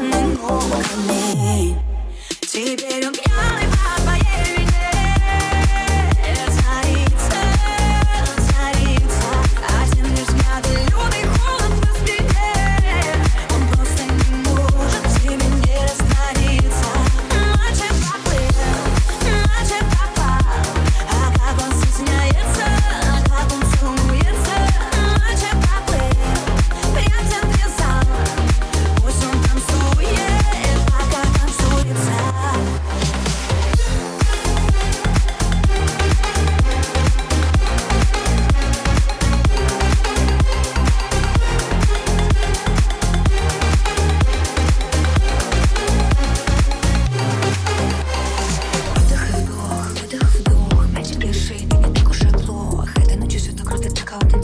I'm with me. Tea, babe, don't.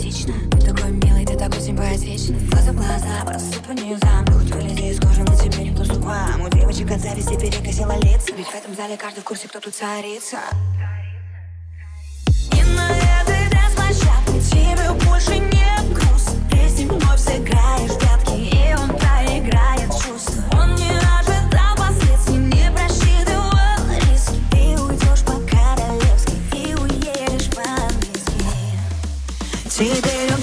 Ты такой милый, ты такой симпатичный Глаза в глаза, просто по низам Дух вылези из кожи, на тебе никто с ума У девочек от зависти перекосила лица. Ведь в этом зале каждый в курсе, кто тут царица Today